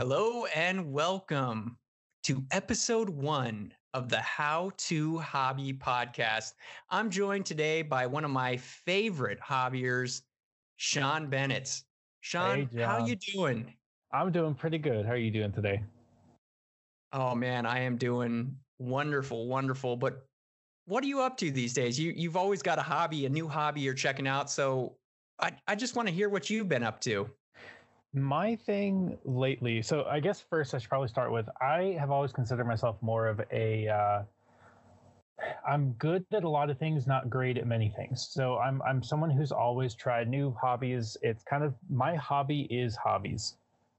Hello and welcome to episode one of the How to Hobby podcast. I'm joined today by one of my favorite hobbyers, Sean Bennett. Sean, Hey, how you doing? I'm doing pretty good. How are you doing today? Oh man, I am doing wonderful, wonderful. But what are you up to these days? You you've always got a hobby, a new hobby you're checking out. So I, I just want to hear what you've been up to. My thing lately, so I guess first I should probably start with I have always considered myself more of a uh I'm good at a lot of things, not great at many things. So I'm I'm someone who's always tried new hobbies. It's kind of my hobby is hobbies.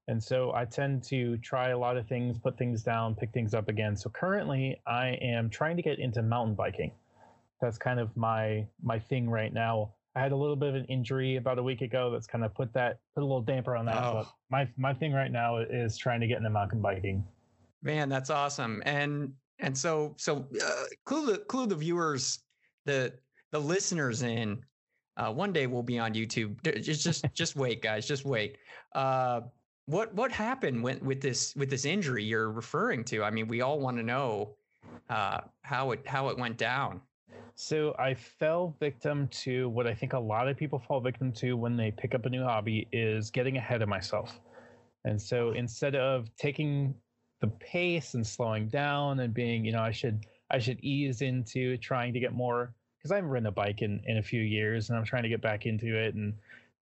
And so I tend to try a lot of things, put things down, pick things up again. So currently I am trying to get into mountain biking. That's kind of my my thing right now. I had a little bit of an injury about a week ago that's kind of put that put a little damper on that. But Oh. my my thing right now is trying to get into mountain biking. Man, that's awesome. And and so so uh, clue the clue the viewers, the the listeners in. Uh, one day we'll be on YouTube. Just just just wait, guys. Just wait. Uh, what what happened with with this with this injury you're referring to? I mean, we all want to know uh, how it how it went down. So I fell victim to what I think a lot of people fall victim to when they pick up a new hobby is getting ahead of myself. And so ah. instead of taking the pace and slowing down and being, you know, I should I should ease into trying to get more because I haven't ridden a bike in, in a few years and I'm trying to get back into it. And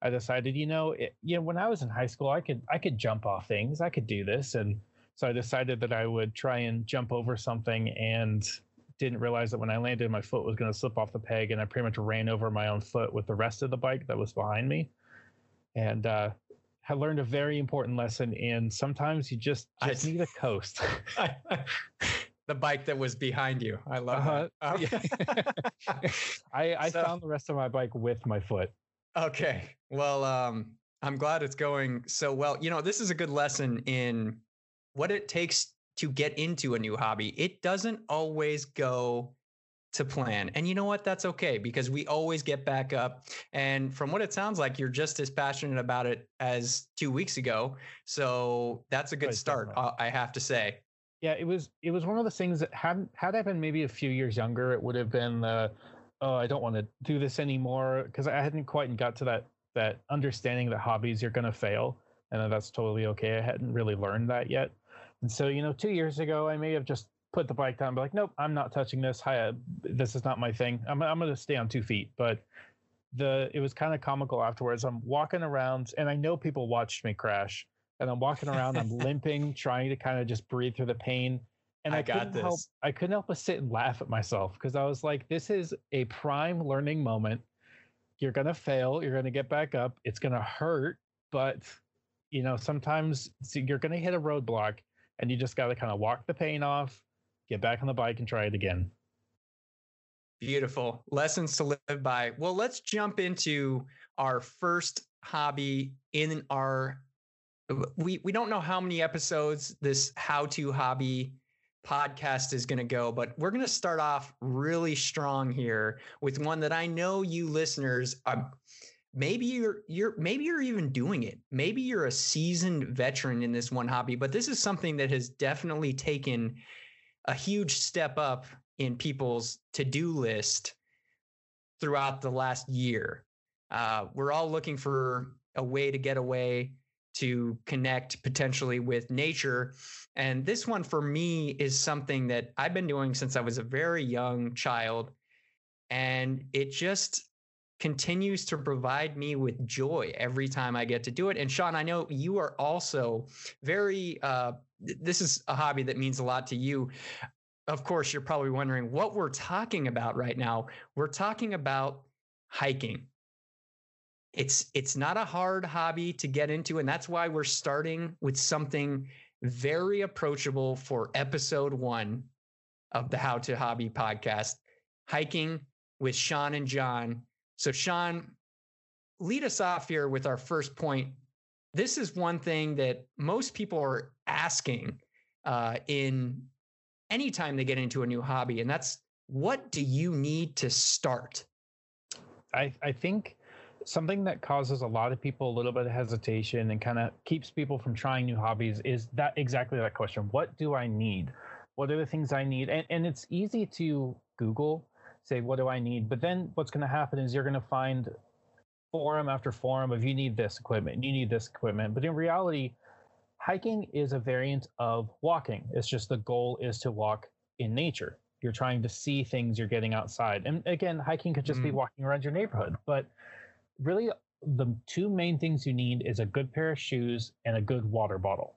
I decided, you know, it, you know, when I was in high school, I could I could jump off things, I could do this, and so I decided that I would try and jump over something and didn't realize that when I landed, my foot was going to slip off the peg, and I pretty much ran over my own foot with the rest of the bike that was behind me, and uh, I learned a very important lesson. in sometimes you just I just see. need a coast. the bike that was behind you. I love Uh-huh. that. I, I So- found the rest of my bike with my foot. Okay. Well, um, I'm glad it's going so well. You know, this is a good lesson in what it takes to get into a new hobby. It doesn't always go to plan. And you know what? That's okay because we always get back up. And from what it sounds like, you're just as passionate about it as two weeks ago. So that's a good Right, start, definitely. uh, I have to say. Yeah, it was it was one of the things that had had I been maybe a few years younger, it would have been uh, oh I don't want to do this anymore because I hadn't quite got to that that understanding that hobbies you're gonna fail and that that's totally okay. I hadn't really learned that yet, and so you know two years ago I may have just put the bike down, be like nope I'm not touching this. Hi, uh, this is not my thing. I'm I'm gonna stay on two feet, but the it was kind of comical afterwards. I'm walking around and I know people watched me crash and I'm walking around, I'm limping, trying to kind of just breathe through the pain. And I I, got couldn't help. I couldn't help but sit and laugh at myself because I was like, this is a prime learning moment. You're gonna fail, you're gonna get back up, it's gonna hurt, but you know, sometimes so you're gonna hit a roadblock and you just gotta kind of walk the pain off, get back on the bike and try it again. Beautiful lessons to live by. Well, let's jump into our first hobby in our. We we don't know how many episodes this how to hobby podcast is going to go, but we're going to start off really strong here with one that I know you listeners are. Maybe you're you're maybe you're even doing it. Maybe you're a seasoned veteran in this one hobby, but this is something that has definitely taken a huge step up in people's to-do list throughout the last year. Uh, we're all looking for a way to get away to connect potentially with nature. And this one for me is something that I've been doing since I was a very young child. And it just continues to provide me with joy every time I get to do it. And Sean, I know you are also very, uh, this is a hobby that means a lot to you of course, you're probably wondering what we're talking about right now. We're talking about hiking. It's it's not a hard hobby to get into, and that's why we're starting with something very approachable for episode one of the How to Hobby podcast, hiking with Sean and John. So, Sean, lead us off here with our first point. This is one thing that most people are asking uh, in anytime they get into a new hobby, and that's what do you need to start? I, I think something that causes a lot of people a little bit of hesitation and kind of keeps people from trying new hobbies is that exactly that question. What do I need? What are the things I need? And and it's easy to Google, say, what do I need? But then what's going to happen is you're going to find forum after forum of you need this equipment, you need this equipment. But in reality, hiking is a variant of walking. It's just the goal is to walk in nature. You're trying to see things, you're getting outside. And again, hiking could just mm. be walking around your neighborhood. But really, the two main things you need is a good pair of shoes and a good water bottle.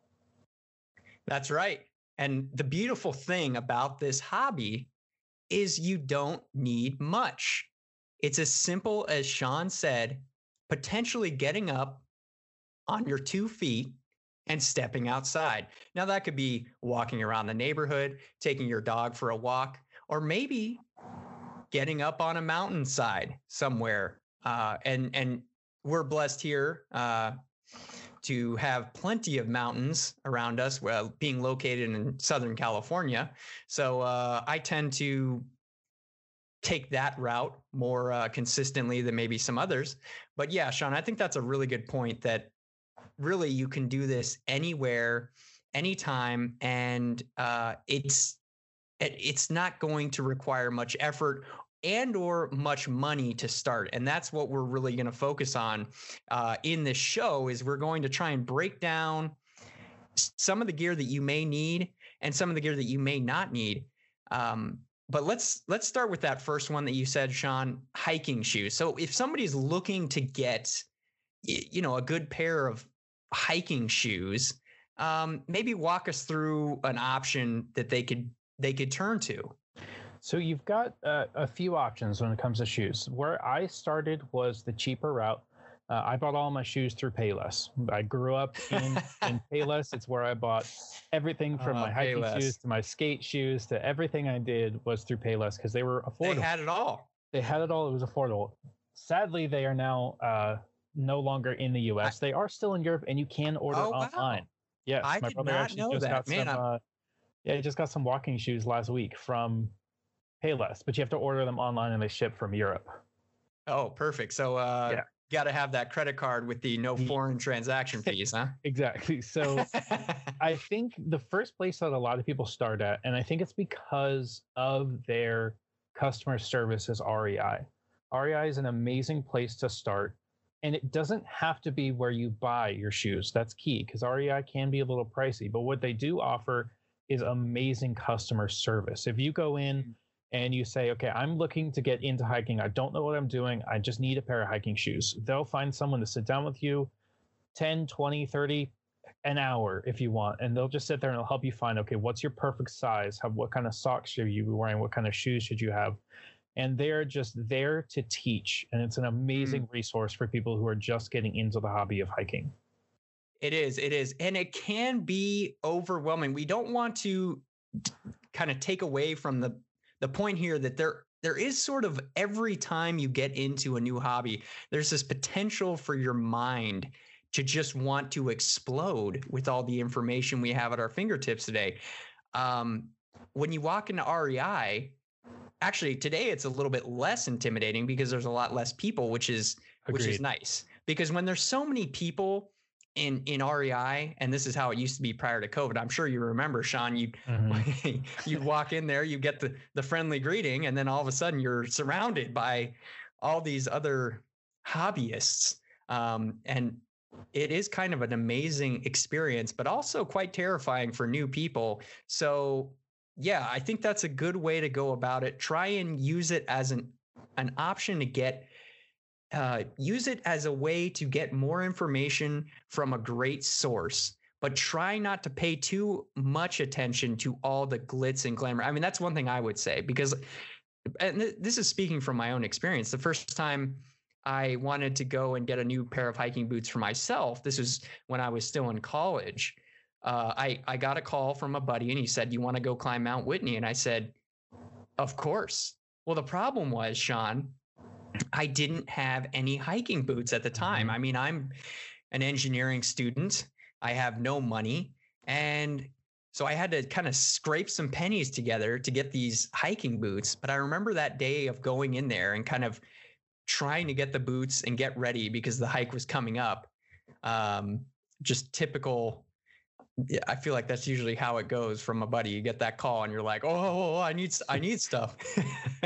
That's right. And the beautiful thing about this hobby is you don't need much. It's as simple as Sean said, potentially getting up on your two feet and stepping outside. Now, that could be walking around the neighborhood, taking your dog for a walk, or maybe getting up on a mountainside somewhere. Uh, and and we're blessed here uh, to have plenty of mountains around us, well, being located in Southern California. So uh, I tend to take that route more uh, consistently than maybe some others. But yeah, Sean, I think that's a really good point that really you can do this anywhere, anytime, and uh, it's it's not going to require much effort and or much money to start. And that's what we're really going to focus on uh, in this show is we're going to try and break down some of the gear that you may need and some of the gear that you may not need. Um, but let's let's start with that first one that you said sean hiking shoes. So if somebody's looking to get you know a good pair of hiking shoes, um, maybe walk us through an option that they could they could turn to. So you've got uh, a few options when it comes to shoes. Where I started was the cheaper route. Uh, I bought all my shoes through Payless. I grew up in, in Payless. It's where I bought everything from my hiking Payless. shoes to my skate shoes to everything I did was through Payless because they were affordable. They had it all. They had it all. It was affordable. Sadly, they are now uh, no longer in the U.S. I, they are still in Europe, and you can order oh, online. Wow. Yes, I my did brother not know that. Man, some, uh, yeah, he just got some walking shoes last week from Payless, but you have to order them online and they ship from Europe. Oh, perfect. So, uh, yeah. got to have that credit card with the no foreign transaction fees, huh? exactly. So, I think the first place that a lot of people start at, and I think it's because of their customer service, is REI. REI is an amazing place to start and it doesn't have to be where you buy your shoes. That's key because REI can be a little pricey, but what they do offer is amazing customer service. If you go in mm-hmm. And you say, okay, I'm looking to get into hiking, I don't know what I'm doing, I just need a pair of hiking shoes, they'll find someone to sit down with you 10, 20, 30, an hour if you want and they'll just sit there and they'll help you find okay what's your perfect size? Have what kind of socks should you be wearing? What kind of shoes should you have? And they're just there to teach and it's an amazing mm. resource for people who are just getting into the hobby of hiking. It is it is and it can be overwhelming. We don't want to kind of take away from the the point here that there there is sort of every time you get into a new hobby there's this potential for your mind to just want to explode with all the information we have at our fingertips today um, when you walk into REI actually today it's a little bit less intimidating because there's a lot less people, which is Agreed. which is nice. Because when there's so many people in in REI, and this is how it used to be prior to COVID. I'm sure you remember, Sean. You mm-hmm. you walk in there, you get the the friendly greeting, and then all of a sudden you're surrounded by all these other hobbyists. Um, and it is kind of an amazing experience, but also quite terrifying for new people. So yeah, I think that's a good way to go about it. Try and use it as an an option to get uh, use it as a way to get more information from a great source but try not to pay too much attention to all the glitz and glamour. I mean, that's one thing I would say because, and this is speaking from my own experience. The first time I wanted to go and get a new pair of hiking boots for myself, this was when I was still in college uh, I I got a call from a buddy and he said, "You want to go climb Mount Whitney?" And I said, "Of course." Well, the problem was, Sean, I didn't have any hiking boots at the time. Mm-hmm. I mean, I'm an engineering student. I have no money, and so I had to kind of scrape some pennies together to get these hiking boots. But I remember that day of going in there and kind of trying to get the boots and get ready because the hike was coming up. Um, just typical. Yeah, I feel like that's usually how it goes from a buddy. You get that call and you're like, "Oh, oh, oh I need, I need stuff."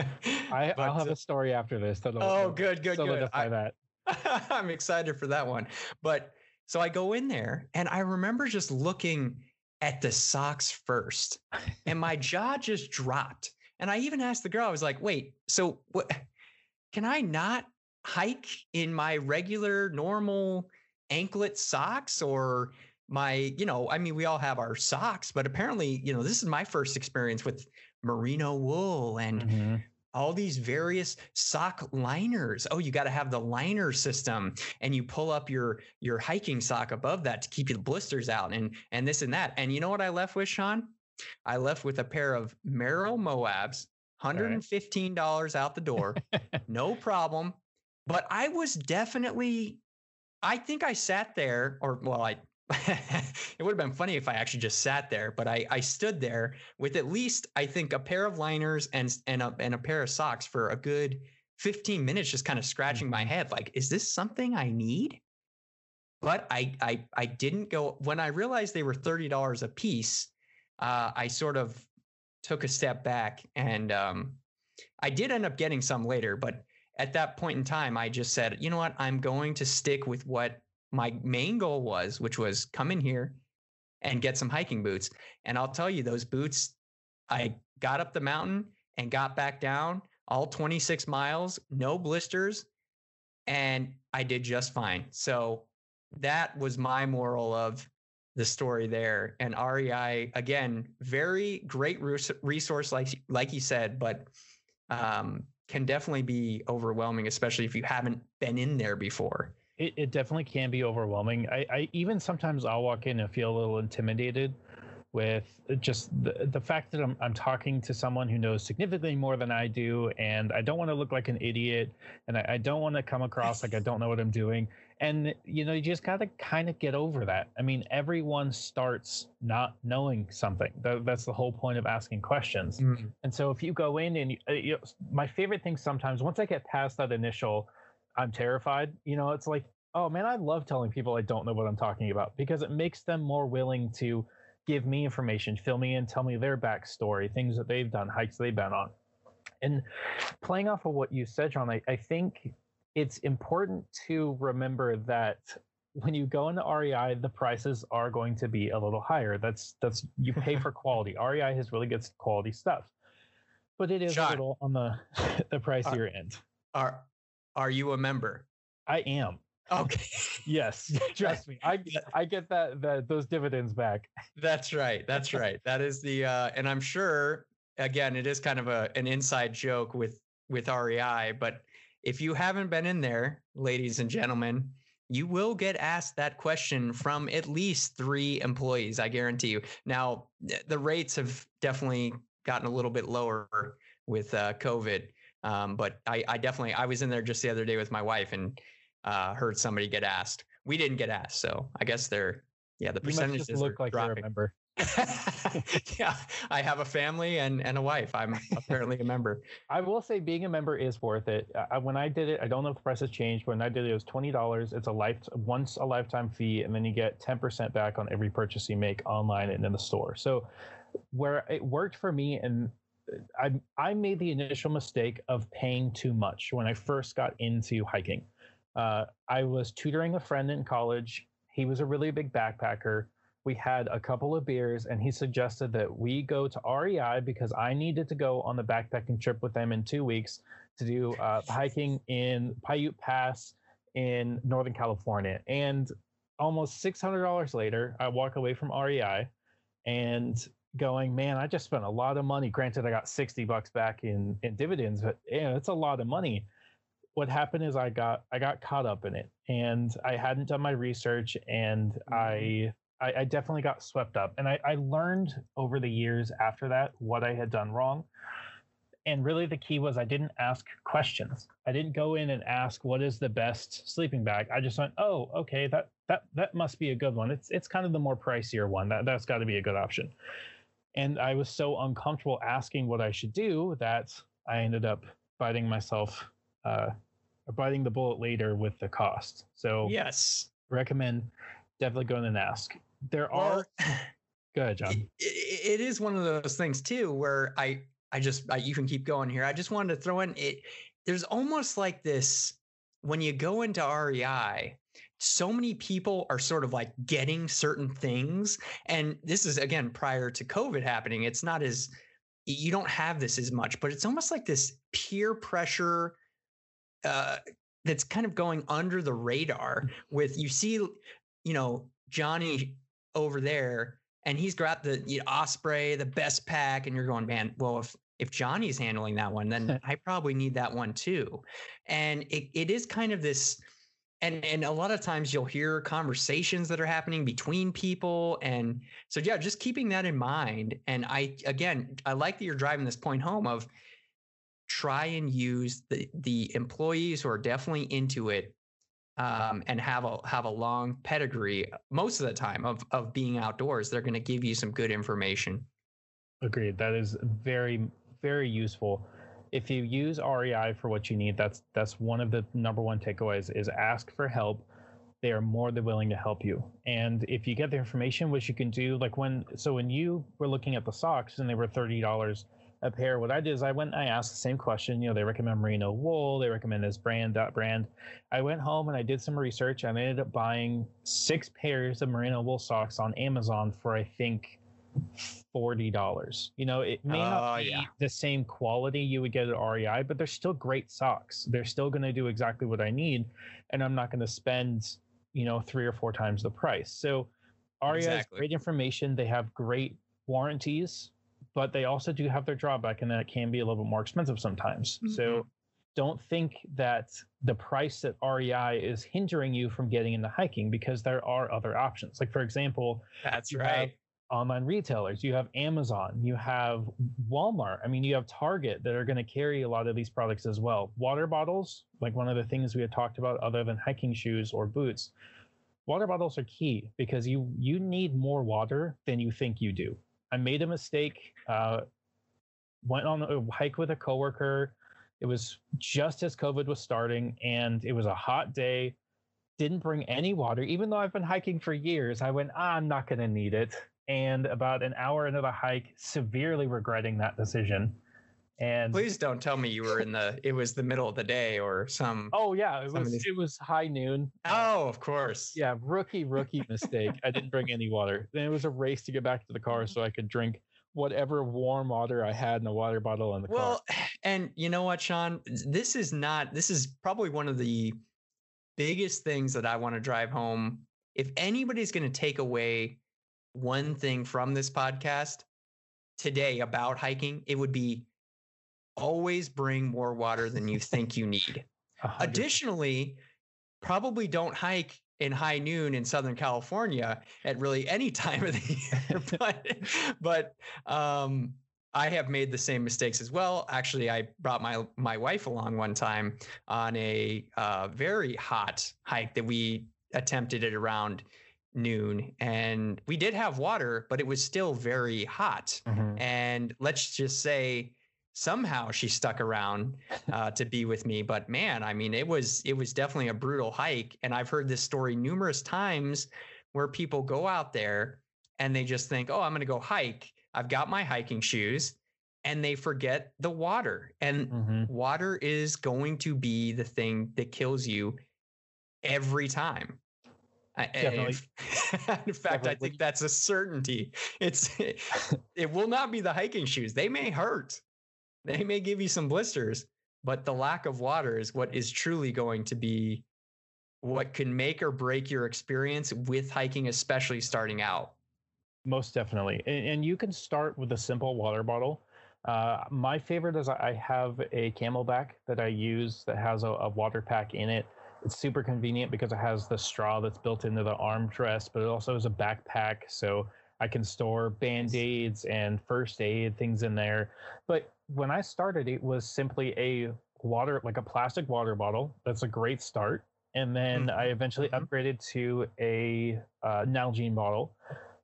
I, will have uh, a story after this. That'll, oh, good, good, good. I, that. I'm excited for that one. But so I go in there and I remember just looking at the socks first, and my jaw just dropped. And I even asked the girl, I was like, "Wait, so what? Can I not hike in my regular, normal anklet socks or?" My you know i mean we all have our socks but apparently you know this is my first experience with merino wool and mm-hmm all these various sock liners. Oh, you got to have the liner system, and you pull up your your hiking sock above that to keep the blisters out, and and this and that. And you know what I left with, Sean? I left with a pair of Merrell Moabs, hundred and fifteen dollars out the door, no problem. But I was definitely, I think I sat there, or well, I it would have been funny if I actually just sat there, but I, I stood there with at least I think a pair of liners and and a and a pair of socks for a good 15 minutes, just kind of scratching my head, like, is this something I need? But I I I didn't go when I realized they were thirty dollars a piece. Uh, I sort of took a step back and um, I did end up getting some later, but at that point in time, I just said, you know what, I'm going to stick with what my main goal was, which was come in here and get some hiking boots. And I'll tell you, those boots, I got up the mountain and got back down all 26 miles, no blisters, and I did just fine. So that was my moral of the story there. And REI, again, very great resource, like like you said, but um, can definitely be overwhelming, especially if you haven't been in there before. It, it definitely can be overwhelming. I, I even sometimes I'll walk in and feel a little intimidated with just the, the fact that I'm, I'm talking to someone who knows significantly more than I do, and I don't want to look like an idiot, and I, I don't want to come across like I don't know what I'm doing. And you know, you just got to kind of get over that. I mean, everyone starts not knowing something. That, that's the whole point of asking questions. Mm-hmm. And so, if you go in and you, uh, you know, my favorite thing sometimes, once I get past that initial I'm terrified. You know, it's like, oh man, I love telling people I don't know what I'm talking about because it makes them more willing to give me information, fill me in, tell me their backstory, things that they've done, hikes they've been on. And playing off of what you said, John, I, I think it's important to remember that when you go into REI, the prices are going to be a little higher. That's that's you pay for quality. REI has really good quality stuff, but it is John, a little on the the pricier are, end. Are are you a member? I am. Okay. yes, trust me. I I get that that those dividends back. That's right. That's right. That is the uh and I'm sure again it is kind of a an inside joke with with REI, but if you haven't been in there, ladies and gentlemen, you will get asked that question from at least 3 employees, I guarantee you. Now, the rates have definitely gotten a little bit lower with uh COVID um, but I, I definitely I was in there just the other day with my wife and uh, heard somebody get asked. We didn't get asked, so I guess they're yeah the percentages look like dropping. you're a member. yeah, I have a family and and a wife. I'm apparently a member. I will say being a member is worth it. When I did it, I don't know if the price has changed. But when I did it, it was twenty dollars. It's a life once a lifetime fee, and then you get ten percent back on every purchase you make online and in the store. So where it worked for me and I I made the initial mistake of paying too much when I first got into hiking. Uh, I was tutoring a friend in college. He was a really big backpacker. We had a couple of beers, and he suggested that we go to REI because I needed to go on the backpacking trip with them in two weeks to do uh, hiking in Piute Pass in Northern California. And almost $600 later, I walk away from REI and going, man, I just spent a lot of money. Granted, I got 60 bucks back in, in dividends, but yeah, it's a lot of money. What happened is I got I got caught up in it and I hadn't done my research and mm-hmm. I, I, I definitely got swept up. And I, I learned over the years after that what I had done wrong. And really the key was I didn't ask questions. I didn't go in and ask what is the best sleeping bag. I just went, oh, okay, that that that must be a good one. It's it's kind of the more pricier one. That that's got to be a good option. And I was so uncomfortable asking what I should do that I ended up biting myself uh, biting the bullet later with the cost. So yes, recommend definitely going and ask. There Well, are. Go ahead, John. it, it is one of those things too where I I just I, you can keep going here. I just wanted to throw in it. There's almost like this when you go into REI. So many people are sort of like getting certain things, and this is again prior to COVID happening. It's not as you don't have this as much, but it's almost like this peer pressure uh, that's kind of going under the radar. With you see, you know Johnny over there and he's got the you know, Osprey, the best pack, and you're going, man. Well, if if Johnny's handling that one, then I probably need that one too. And it, it is kind of this, and and a lot of times you'll hear conversations that are happening between people, and so yeah, just keeping that in mind. And I again, I like that you're driving this point home of try and use the the employees who are definitely into it um, and have a have a long pedigree most of the time of of being outdoors they're going to give you some good information Agreed. That is very, very useful. If you use REI for what you need, that's that's one of the number one takeaways is ask for help. They are more than willing to help you. And if you get the information, which you can do, like when so when you were looking at the socks and they were thirty dollars a pair, what I did is I went and I asked the same question. You know, they recommend merino wool, they recommend this brand, that brand. I went home and I did some research and I ended up buying six pairs of merino wool socks on Amazon for I think forty dollars. You know, it may Oh, not be yeah. the same quality you would get at REI, but they're still great socks. They're still going to do exactly what I need, and I'm not going to spend you know three or four times the price. So REI has great information. They have great warranties, but they also do have their drawback, and that it can be a little bit more expensive sometimes. Mhm. So don't think that the price at REI is hindering you from getting into hiking because there are other options. Like for example, that's right online retailers. You have Amazon, you have Walmart. I mean, you have Target that are going to carry a lot of these products as well. Water bottles, like one of the things we had talked about other than hiking shoes or boots. Water bottles are key because you you need more water than you think you do. I made a mistake. Uh, went on a hike with a coworker. It was just as COVID was starting, and it was a hot day. Didn't bring any water, even though I've been hiking for years. I went, ah, I'm not going to need it. And about an hour into the hike, severely regretting that decision. And please don't tell me you were in the it was the middle of the day or some oh yeah, it was these- it was high noon. oh of course Yeah, rookie, rookie mistake. I didn't bring any water. Then it was a race to get back to the car so I could drink whatever warm water I had in a water bottle in the car. Well, and you know what, Sean? This is not, this is probably one of the biggest things that I want to drive home. If anybody's going to take away one thing from this podcast today about hiking, it would be always bring more water than you think you need. A hundred- Additionally, probably don't hike in high noon in Southern California at really any time of the year. but but um, I have made the same mistakes as well. Actually, I brought my my wife along one time on a uh, very hot hike that we attempted at around noon, and we did have water, but it was still very hot. Mhm. And let's just say somehow she stuck around uh, to be with me. But man, I mean, it was it was definitely a brutal hike, and I've heard this story numerous times where people go out there and they just think, "Oh, I'm going to go hike. I've got my hiking shoes," and they forget the water. And Mhm. water is going to be the thing that kills you every time. Definitely. In fact, I think that's a certainty. It's it will not be the hiking shoes. They may hurt. They may give you some blisters, but the lack of water is what is truly going to be what can make or break your experience with hiking, especially starting out. Most definitely. And, and you can start with a simple water bottle. Uh, my favorite is I I have a CamelBak that I use that has a, a water pack in it. It's super convenient because it has the straw that's built into the armrest, but it also has a backpack. So I can store band aids and first aid things in there. But when I started, it was simply a water, like a plastic water bottle. That's a great start. And then I eventually mhm. upgraded to a uh, Nalgene bottle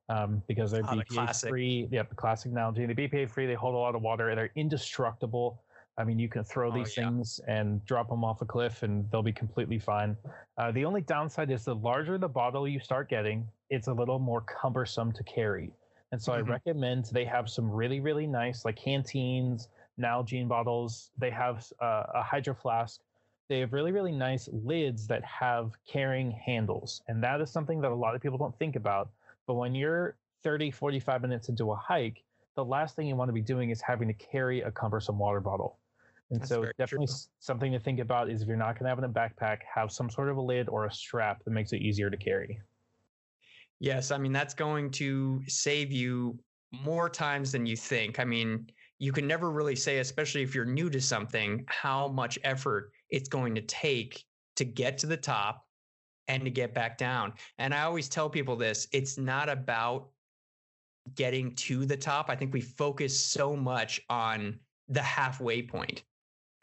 um, because they're Ah, BPA classic. free. Yep, the classic Nalgene. They're BPA free. They hold a lot of water. And they're indestructible. I mean, you can throw Oh, these yeah. things and drop them off a cliff, and they'll be completely fine. Uh, the only downside is the larger the bottle you start getting, it's a little more cumbersome to carry. And so Mhm. I recommend they have some really, really nice, like canteens, Nalgene bottles. They have uh, a hydro flask. They have really, really nice lids that have carrying handles. And that is something that a lot of people don't think about. But when you're 30, 45 minutes into a hike, the last thing you want to be doing is having to carry a cumbersome water bottle. And That's so definitely true. something to think about is if you're not going to have in a backpack, have some sort of a lid or a strap that makes it easier to carry. Yes, I mean that's going to save you more times than you think. I mean, you can never really say, especially if you're new to something, how much effort it's going to take to get to the top and to get back down. And I always tell people this, it's not about getting to the top. I think we focus so much on the halfway point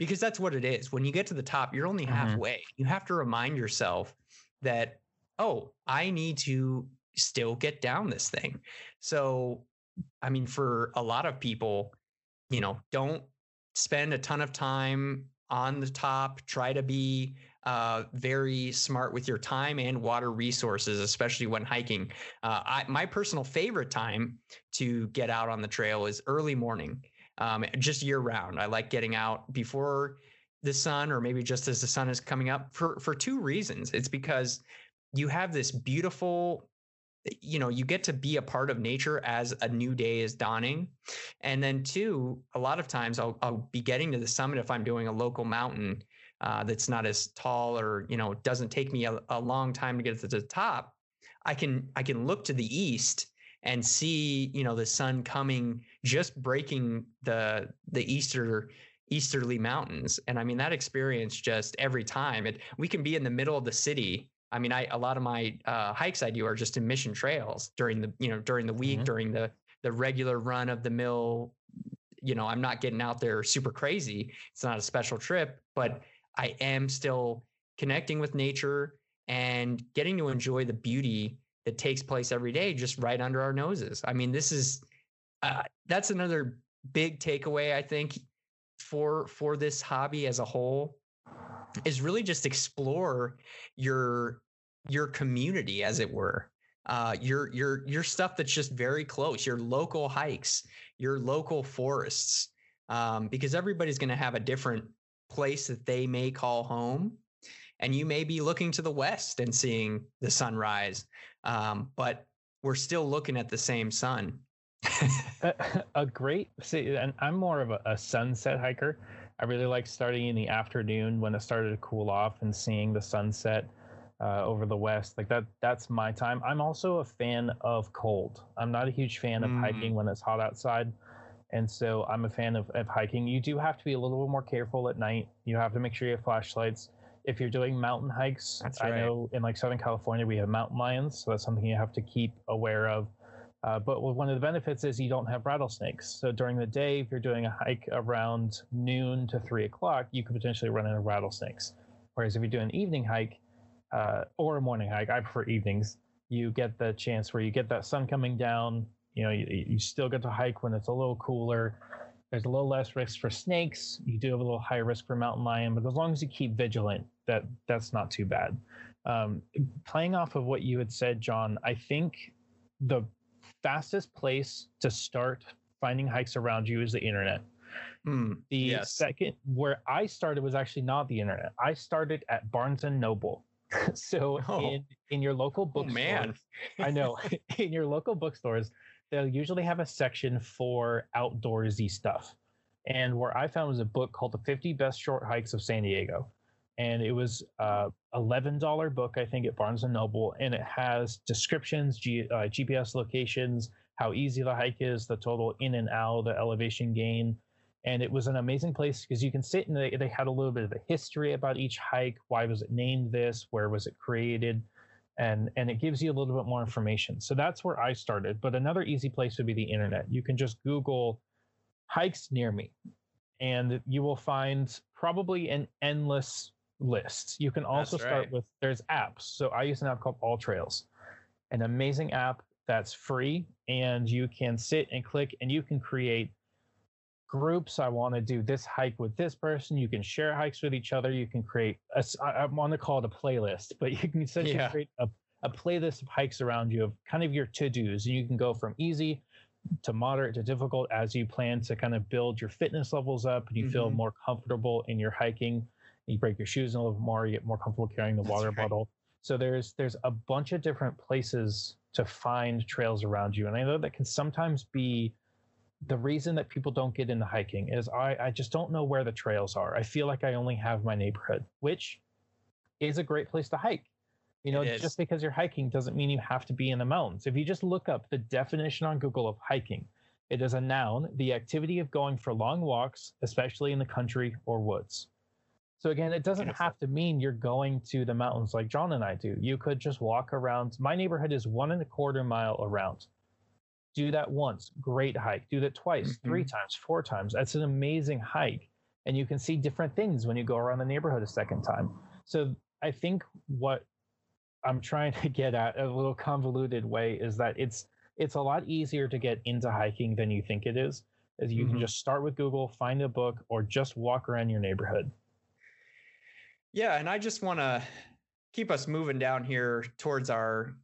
because that's what it is. When you get to the top, you're only Mhm. halfway. You have to remind yourself that, oh, I need to still get down this thing. So, I mean, for a lot of people, you know, don't spend a ton of time on the top. Try to be uh, very smart with your time and water resources, especially when hiking. Uh, I, my personal favorite time to get out on the trail is early morning, um, just year round. I like getting out before the sun, or maybe just as the sun is coming up, for for two reasons. It's because you have this beautiful you know you get to be a part of nature as a new day is dawning and then two a lot of times i'll, I'll be getting to the summit if i'm doing a local mountain uh, that's not as tall or you know doesn't take me a, a long time to get to the top i can i can look to the east and see you know the sun coming just breaking the the easter easterly mountains and i mean that experience just every time it we can be in the middle of the city I mean, I a lot of my uh, hikes I do are just in mission trails during the you know during the week Mhm. during the the regular run of the mill. You know, I'm not getting out there super crazy. It's not a special trip, but I am still connecting with nature and getting to enjoy the beauty that takes place every day just right under our noses. I mean, this is uh, that's another big takeaway I think for for this hobby as a whole is really just explore your your community as it were. Uh your your your stuff that's just very close your local hikes your local forests um because everybody's going to have a different place that they may call home. And you may be looking to the west and seeing the sunrise um but we're still looking at the same sun. A, a great see and i'm more of a, a sunset hiker. I really like starting in the afternoon when it started to cool off and seeing the sunset uh, over the west like that that's my time. I'm also a fan of cold. I'm not a huge fan of Mm. hiking when it's hot outside and so i'm a fan of, of hiking. You do have to be a little bit more careful at night. You have to make sure you have flashlights if you're doing mountain hikes That's i know in like southern california we have mountain lions so that's something you have to keep aware of uh, but one of the benefits is you don't have rattlesnakes. So during the day, if you're doing a hike around noon to three o'clock, you could potentially run into rattlesnakes. Whereas if you do an evening hike uh, or a morning hike, I prefer evenings. You get the chance where you get that sun coming down. You know, you, you still get to hike when it's a little cooler. There's a little less risk for snakes. You do have a little higher risk for mountain lion, but as long as you keep vigilant, that that's not too bad. Um, playing off of what you had said, John, I think the fastest place to start finding hikes around you is the internet. Hmm, The Yes. second where I started was actually not the internet. I started at Barnes and Noble. so Oh. in in your local oh man I know in your local bookstores, they'll usually have a section for outdoorsy stuff. And where I found was a book called The 50 Best Short Hikes of San Diego. And it was a $11 book, I think, at Barnes and Noble. And it has descriptions, G, uh, GPS locations, how easy the hike is, the total in and out, the elevation gain. And it was an amazing place because you can sit and they, they had a little bit of a history about each hike. Why was it named this? Where was it created? And and it gives you a little bit more information. So that's where I started. But another easy place would be the internet. You can just Google hikes near me, and you will find probably an endless list. You can also That's start with there's apps. So I use an app called AllTrails, an amazing app that's free, and you can sit and click, and you can create groups. I want to do this hike with this person. You can share hikes with each other. You can create, a, I want to call it a playlist, but you can essentially yeah. create a, a playlist of hikes around you of kind of your to dos. And you can go from easy to moderate to difficult as you plan to kind of build your fitness levels up and you mm-hmm. feel more comfortable in your hiking. You break your shoes a little bit more, you get more comfortable carrying the That's water right. bottle. So there's there's a bunch of different places to find trails around you. And I know that can sometimes be the reason that people don't get into hiking is I, I just don't know where the trails are. I feel like I only have my neighborhood, which is a great place to hike. You know, just because you're hiking doesn't mean you have to be in the mountains. If you just look up the definition on Google of hiking, it is a noun, the activity of going for long walks, especially in the country or woods. So again, it doesn't have to mean you're going to the mountains like John and I do. You could just walk around. My neighborhood is one and a quarter mile around. Do that once, great hike. Do that twice, mm-hmm. three times, four times. That's an amazing hike. And you can see different things when you go around the neighborhood a second time. So I think what I'm trying to get at a little convoluted way is that it's it's a lot easier to get into hiking than you think it is. As you mm-hmm. can just start with Google, find a book, or just walk around your neighborhood. Yeah, and I just want to keep us moving down here towards our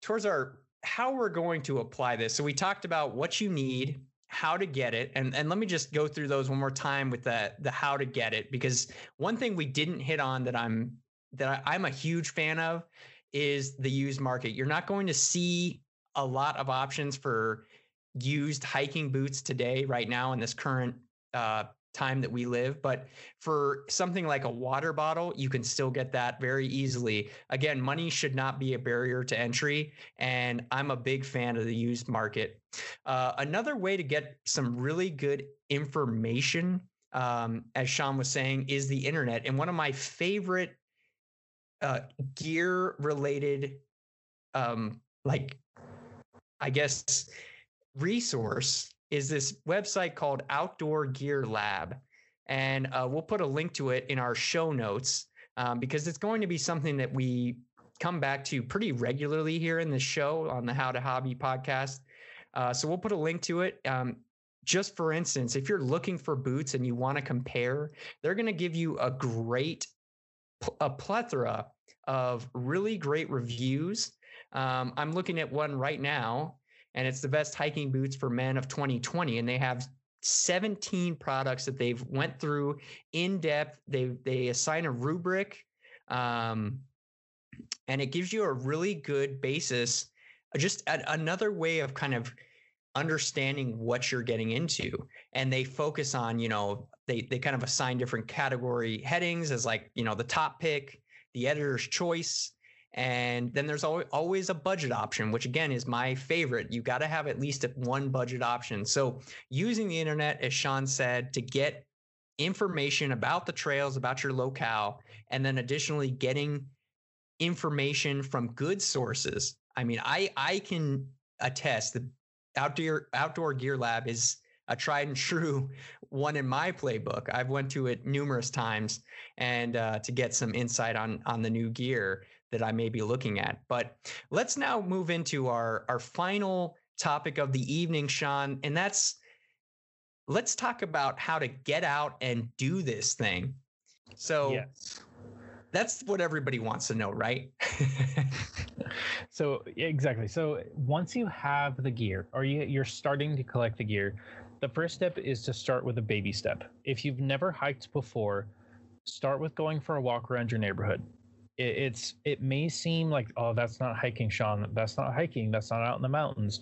towards our how we're going to apply this. So we talked about what you need, how to get it, and and let me just go through those one more time with the the how to get it because one thing we didn't hit on that I'm that I, I'm a huge fan of is the used market. You're not going to see a lot of options for used hiking boots today, right now in this current uh, time that we live. But for something like a water bottle, you can still get that very easily. Again, money should not be a barrier to entry. And I'm a big fan of the used market. Uh, another way to get some really good information, um, as Sean was saying, is the internet. And one of my favorite uh, gear related, um, like, I guess, resource is this website called Outdoor Gear Lab. And uh, we'll put a link to it in our show notes um, because it's going to be something that we come back to pretty regularly here in the show on the How to Hobby podcast. Uh, so we'll put a link to it. Um, just for instance, if you're looking for boots and you want to compare, they're going to give you a great, a plethora of really great reviews. Um, I'm looking at one right now and it's the best hiking boots for men of 2020 and they have 17 products that they've went through in depth. They they assign a rubric um, and it gives you a really good basis just another way of kind of understanding what you're getting into. And they focus on you know they they kind of assign different category headings as like you know the top pick the editor's choice and then there's always a budget option, which again is my favorite. You got to have at least one budget option. So using the internet, as Sean said, to get information about the trails, about your locale, and then additionally getting information from good sources. I mean, I I can attest that outdoor outdoor gear lab is a tried and true one in my playbook. I've went to it numerous times and uh, to get some insight on on the new gear that I may be looking at. But let's now move into our our final topic of the evening, Sean, and that's let's talk about how to get out and do this thing. So yes. That's what everybody wants to know, right? so exactly. So once you have the gear or you, you're starting to collect the gear, the first step is to start with a baby step. If you've never hiked before, start with going for a walk around your neighborhood it, it's it may seem like oh that's not hiking sean that's not hiking that's not out in the mountains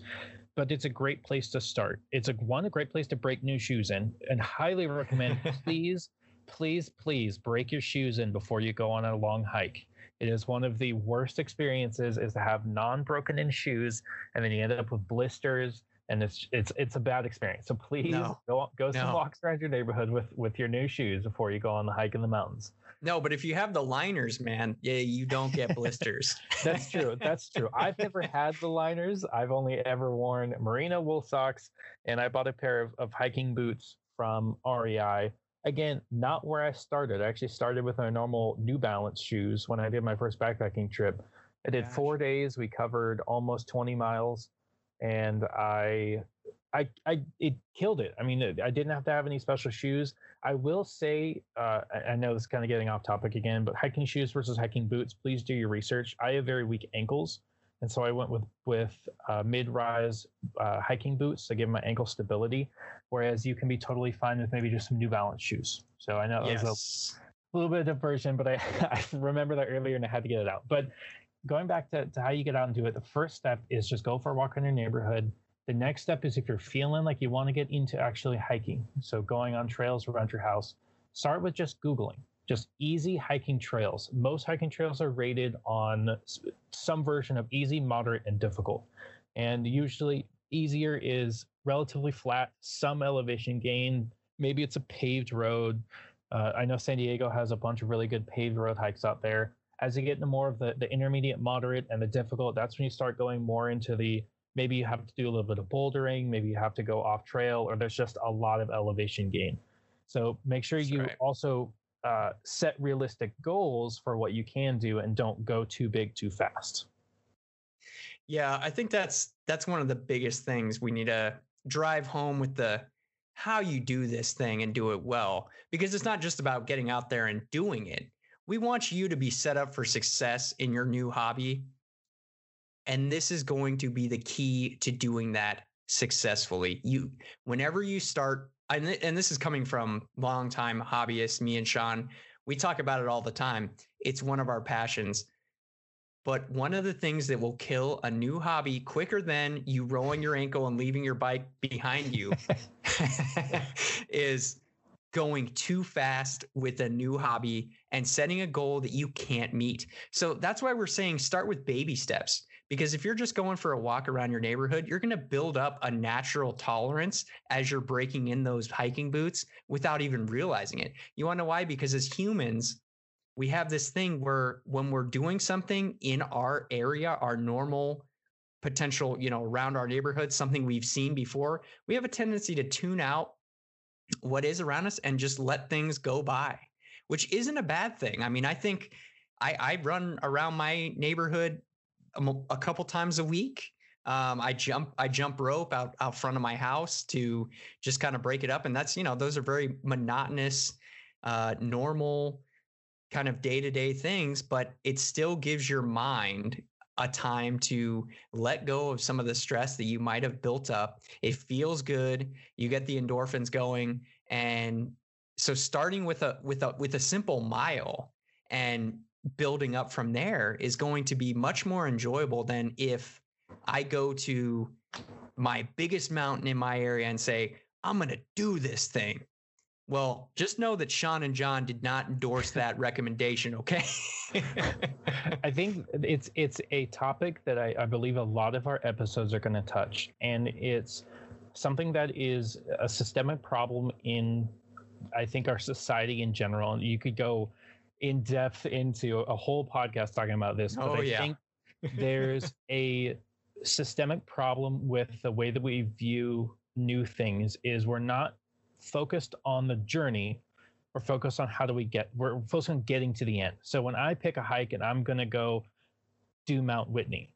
but it's a great place to start it's a one a great place to break new shoes in and highly recommend please please please break your shoes in before you go on a long hike it is one of the worst experiences is to have non-broken in shoes and then you end up with blisters and it's it's it's a bad experience. So please no. go go no. some walks around your neighborhood with with your new shoes before you go on the hike in the mountains. No, but if you have the liners, man, yeah, you don't get blisters. That's true. That's true. I've never had the liners. I've only ever worn merino wool socks, and I bought a pair of, of hiking boots from REI. Again, not where I started. I actually started with my normal New Balance shoes when I did my first backpacking trip. I did Gosh. four days. We covered almost 20 miles, and I I, I it killed it. I mean, I didn't have to have any special shoes. I will say, uh, I, I know this is kind of getting off topic again, but hiking shoes versus hiking boots. Please do your research. I have very weak ankles, and so I went with with uh, mid-rise uh, hiking boots to give my ankle stability. Whereas you can be totally fine with maybe just some New Balance shoes. So I know yes. was a little bit of diversion, but I, I remember that earlier and I had to get it out. But going back to, to how you get out and do it, the first step is just go for a walk in your neighborhood. The next step is if you're feeling like you want to get into actually hiking, so going on trails around your house, start with just Googling, just easy hiking trails. Most hiking trails are rated on some version of easy, moderate, and difficult. And usually, easier is relatively flat, some elevation gain. Maybe it's a paved road. Uh, I know San Diego has a bunch of really good paved road hikes out there as you get into more of the, the intermediate, moderate, and the difficult, that's when you start going more into the maybe you have to do a little bit of bouldering, maybe you have to go off trail, or there's just a lot of elevation gain. So make sure that's you right. also uh, set realistic goals for what you can do and don't go too big too fast. Yeah, I think that's that's one of the biggest things we need to drive home with the how you do this thing and do it well because it's not just about getting out there and doing it we want you to be set up for success in your new hobby. And this is going to be the key to doing that successfully. You, whenever you start, and, and this is coming from longtime hobbyists, me and Sean, we talk about it all the time. It's one of our passions. But one of the things that will kill a new hobby quicker than you rolling your ankle and leaving your bike behind you is going too fast with a new hobby and setting a goal that you can't meet. So that's why we're saying start with baby steps. Because if you're just going for a walk around your neighborhood, you're going to build up a natural tolerance as you're breaking in those hiking boots without even realizing it. You want to know why? Because as humans, we have this thing where when we're doing something in our area, our normal potential, you know, around our neighborhood, something we've seen before, we have a tendency to tune out what is around us and just let things go by, which isn't a bad thing. I mean, I think I, I run around my neighborhood a, a couple times a week. Um, I jump I jump rope out out front of my house to just kind of break it up, and that's you know those are very monotonous, uh, normal kind of day to day things, but it still gives your mind a time to let go of some of the stress that you might have built up. It feels good. You get the endorphins going. And so starting with a with a with a simple mile and building up from there is going to be much more enjoyable than if I go to my biggest mountain in my area and say, I'm going to do this thing. Well, just know that Sean and John did not endorse that recommendation. Okay. I think it's it's a topic that I, I believe a lot of our episodes are going to touch, and it's something that is a systemic problem in, I think, our society in general. You could go in depth into a whole podcast talking about this, but oh, I yeah. think there's a systemic problem with the way that we view new things. Is we're not focused on the journey we're focused on how do we get we're focused on getting to the end so when i pick a hike and i'm going to go do mount whitney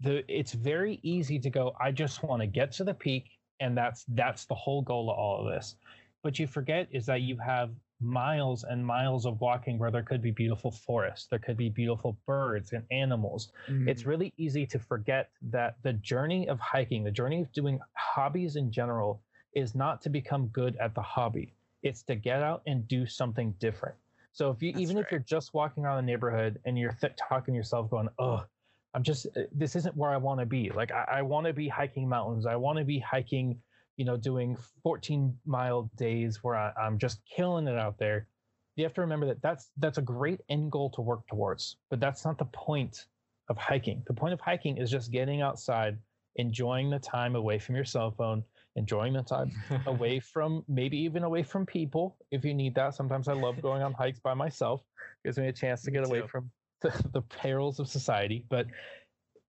the it's very easy to go i just want to get to the peak and that's that's the whole goal of all of this but you forget is that you have miles and miles of walking where there could be beautiful forests there could be beautiful birds and animals mm-hmm. it's really easy to forget that the journey of hiking the journey of doing hobbies in general is not to become good at the hobby. It's to get out and do something different. So if you That's even right. if you're just walking around the neighborhood and you're th- talking to yourself, going, "Oh, I'm just uh, this isn't where I want to be. Like I, I want to be hiking mountains. I want to be hiking, you know, doing 14 mile days where I, I'm just killing it out there." You have to remember that that's that's a great end goal to work towards, but that's not the point of hiking. The point of hiking is just getting outside, enjoying the time away from your cell phone, enjoying the time away from maybe even away from people if you need that. Sometimes I love going on hikes by myself. Gives me a chance to get away from the, the perils of society. But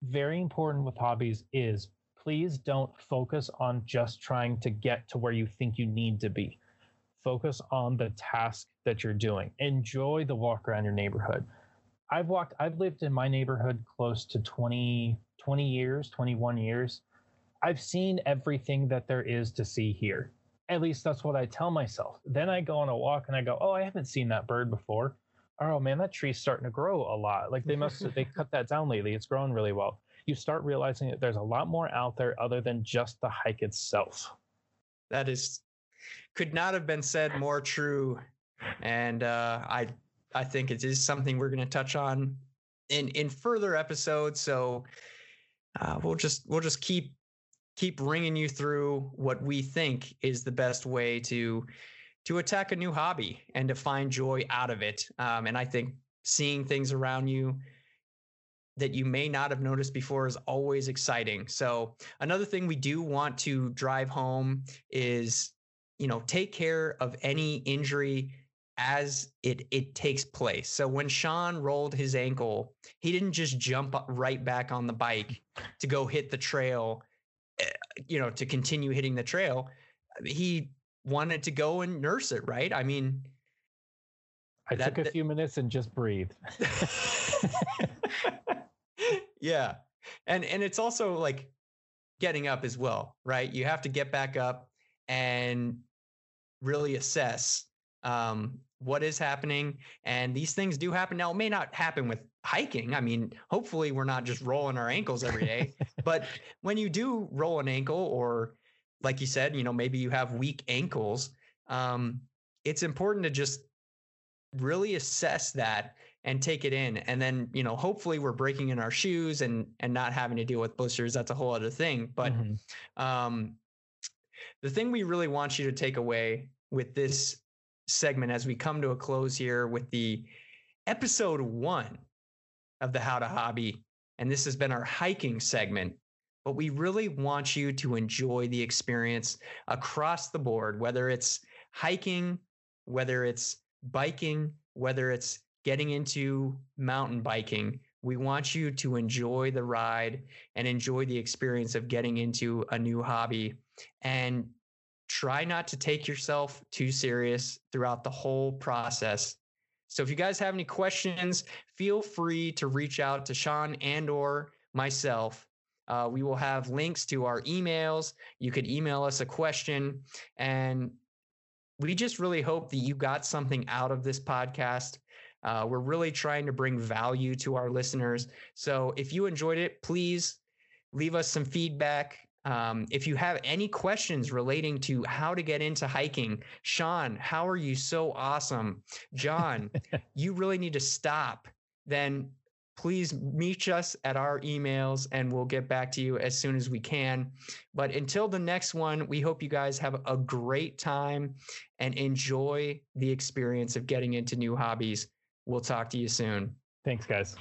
very important with hobbies is please don't focus on just trying to get to where you think you need to be. Focus on the task that you're doing. Enjoy the walk around your neighborhood. I've walked, I've lived in my neighborhood close to 20, 20 years, 21 years I've seen everything that there is to see here. At least that's what I tell myself. Then I go on a walk and I go, oh, I haven't seen that bird before. Oh man, that tree's starting to grow a lot. Like they must they cut that down lately. It's growing really well. You start realizing that there's a lot more out there other than just the hike itself. That is could not have been said more true. And uh, I I think it is something we're going to touch on in in further episodes. So uh, we'll just we'll just keep keep bringing you through what we think is the best way to to attack a new hobby and to find joy out of it. Um, and I think seeing things around you that you may not have noticed before is always exciting. So another thing we do want to drive home is, you know, take care of any injury as it it takes place. So when Sean rolled his ankle, he didn't just jump right back on the bike to go hit the trail, eh, you know, to continue hitting the trail. He wanted to go and nurse it, right? I mean, I that, took a few minutes and just breathed. yeah. And and it's also like getting up as well, right? You have to get back up and really assess um, what is happening. And these things do happen. Now, it may not happen with hiking. I mean, hopefully, we're not just rolling our ankles every day. but when you do roll an ankle, or like you said, you know, maybe you have weak ankles, um, it's important to just really assess that and take it in and then you know hopefully we're breaking in our shoes and and not having to deal with blisters that's a whole other thing but mm-hmm. um the thing we really want you to take away with this segment as we come to a close here with the episode one of the How to Hobby. And this has been our hiking segment. But we really want you to enjoy the experience across the board, whether it's hiking, whether it's biking, whether it's getting into mountain biking. We want you to enjoy the ride and enjoy the experience of getting into a new hobby. And try not to take yourself too serious throughout the whole process. So if you guys have any questions, feel free to reach out to Sean and or myself. Uh, we will have links to our emails. You could email us a question. And we just really hope that you got something out of this podcast. Uh, we're really trying to bring value to our listeners. So if you enjoyed it, please leave us some feedback. Um, if you have any questions relating to how to get into hiking, Sean, how are you so awesome? John, you really need to stop. Then please meet us at our emails and we'll get back to you as soon as we can. But until the next one, we hope you guys have a great time and enjoy the experience of getting into new hobbies. We'll talk to you soon. Thanks, guys.